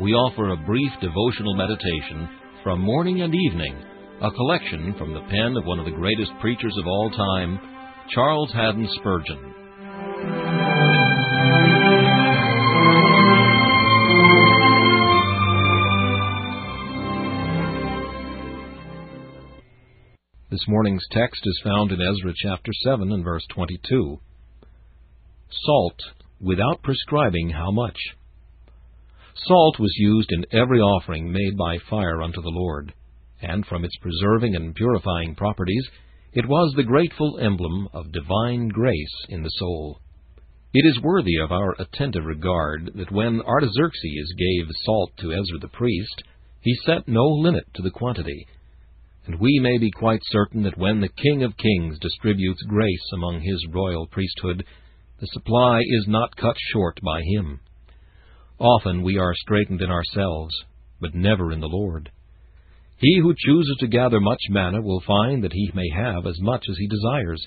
we offer a brief devotional meditation from morning and evening, a collection from the pen of one of the greatest preachers of all time, Charles Haddon Spurgeon. This morning's text is found in Ezra chapter 7 and verse 22. Salt without prescribing how much. Salt was used in every offering made by fire unto the Lord, and from its preserving and purifying properties, it was the grateful emblem of divine grace in the soul. It is worthy of our attentive regard that when Artaxerxes gave salt to Ezra the priest, he set no limit to the quantity, and we may be quite certain that when the King of Kings distributes grace among his royal priesthood, the supply is not cut short by him. Often we are straitened in ourselves, but never in the Lord. He who chooses to gather much manna will find that he may have as much as he desires.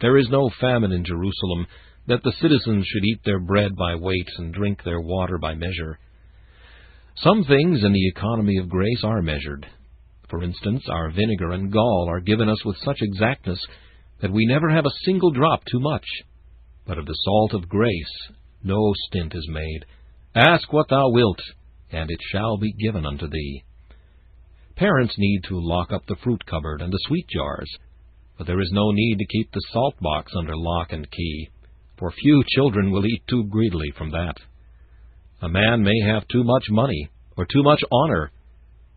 There is no famine in Jerusalem, that the citizens should eat their bread by weight and drink their water by measure. Some things in the economy of grace are measured. For instance, our vinegar and gall are given us with such exactness that we never have a single drop too much. But of the salt of grace no stint is made. Ask what thou wilt, and it shall be given unto thee. Parents need to lock up the fruit cupboard and the sweet jars, but there is no need to keep the salt box under lock and key, for few children will eat too greedily from that. A man may have too much money, or too much honor,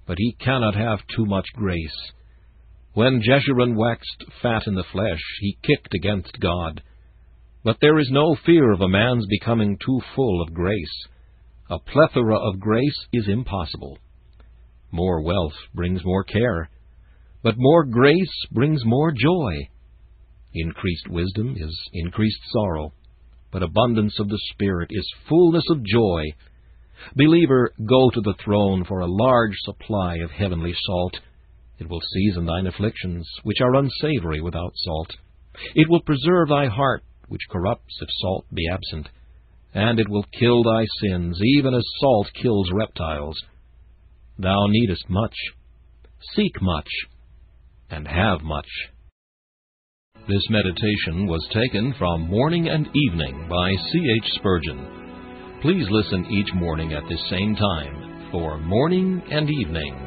but he cannot have too much grace. When Jeshurun waxed fat in the flesh, he kicked against God. But there is no fear of a man's becoming too full of grace. A plethora of grace is impossible. More wealth brings more care, but more grace brings more joy. Increased wisdom is increased sorrow, but abundance of the Spirit is fullness of joy. Believer, go to the throne for a large supply of heavenly salt. It will season thine afflictions, which are unsavory without salt. It will preserve thy heart, which corrupts if salt be absent and it will kill thy sins, even as salt kills reptiles. Thou needest much. Seek much. and have much. This meditation was taken from Morning and Evening by C. H. Spurgeon. Please listen each morning at this same time for Morning and Evening.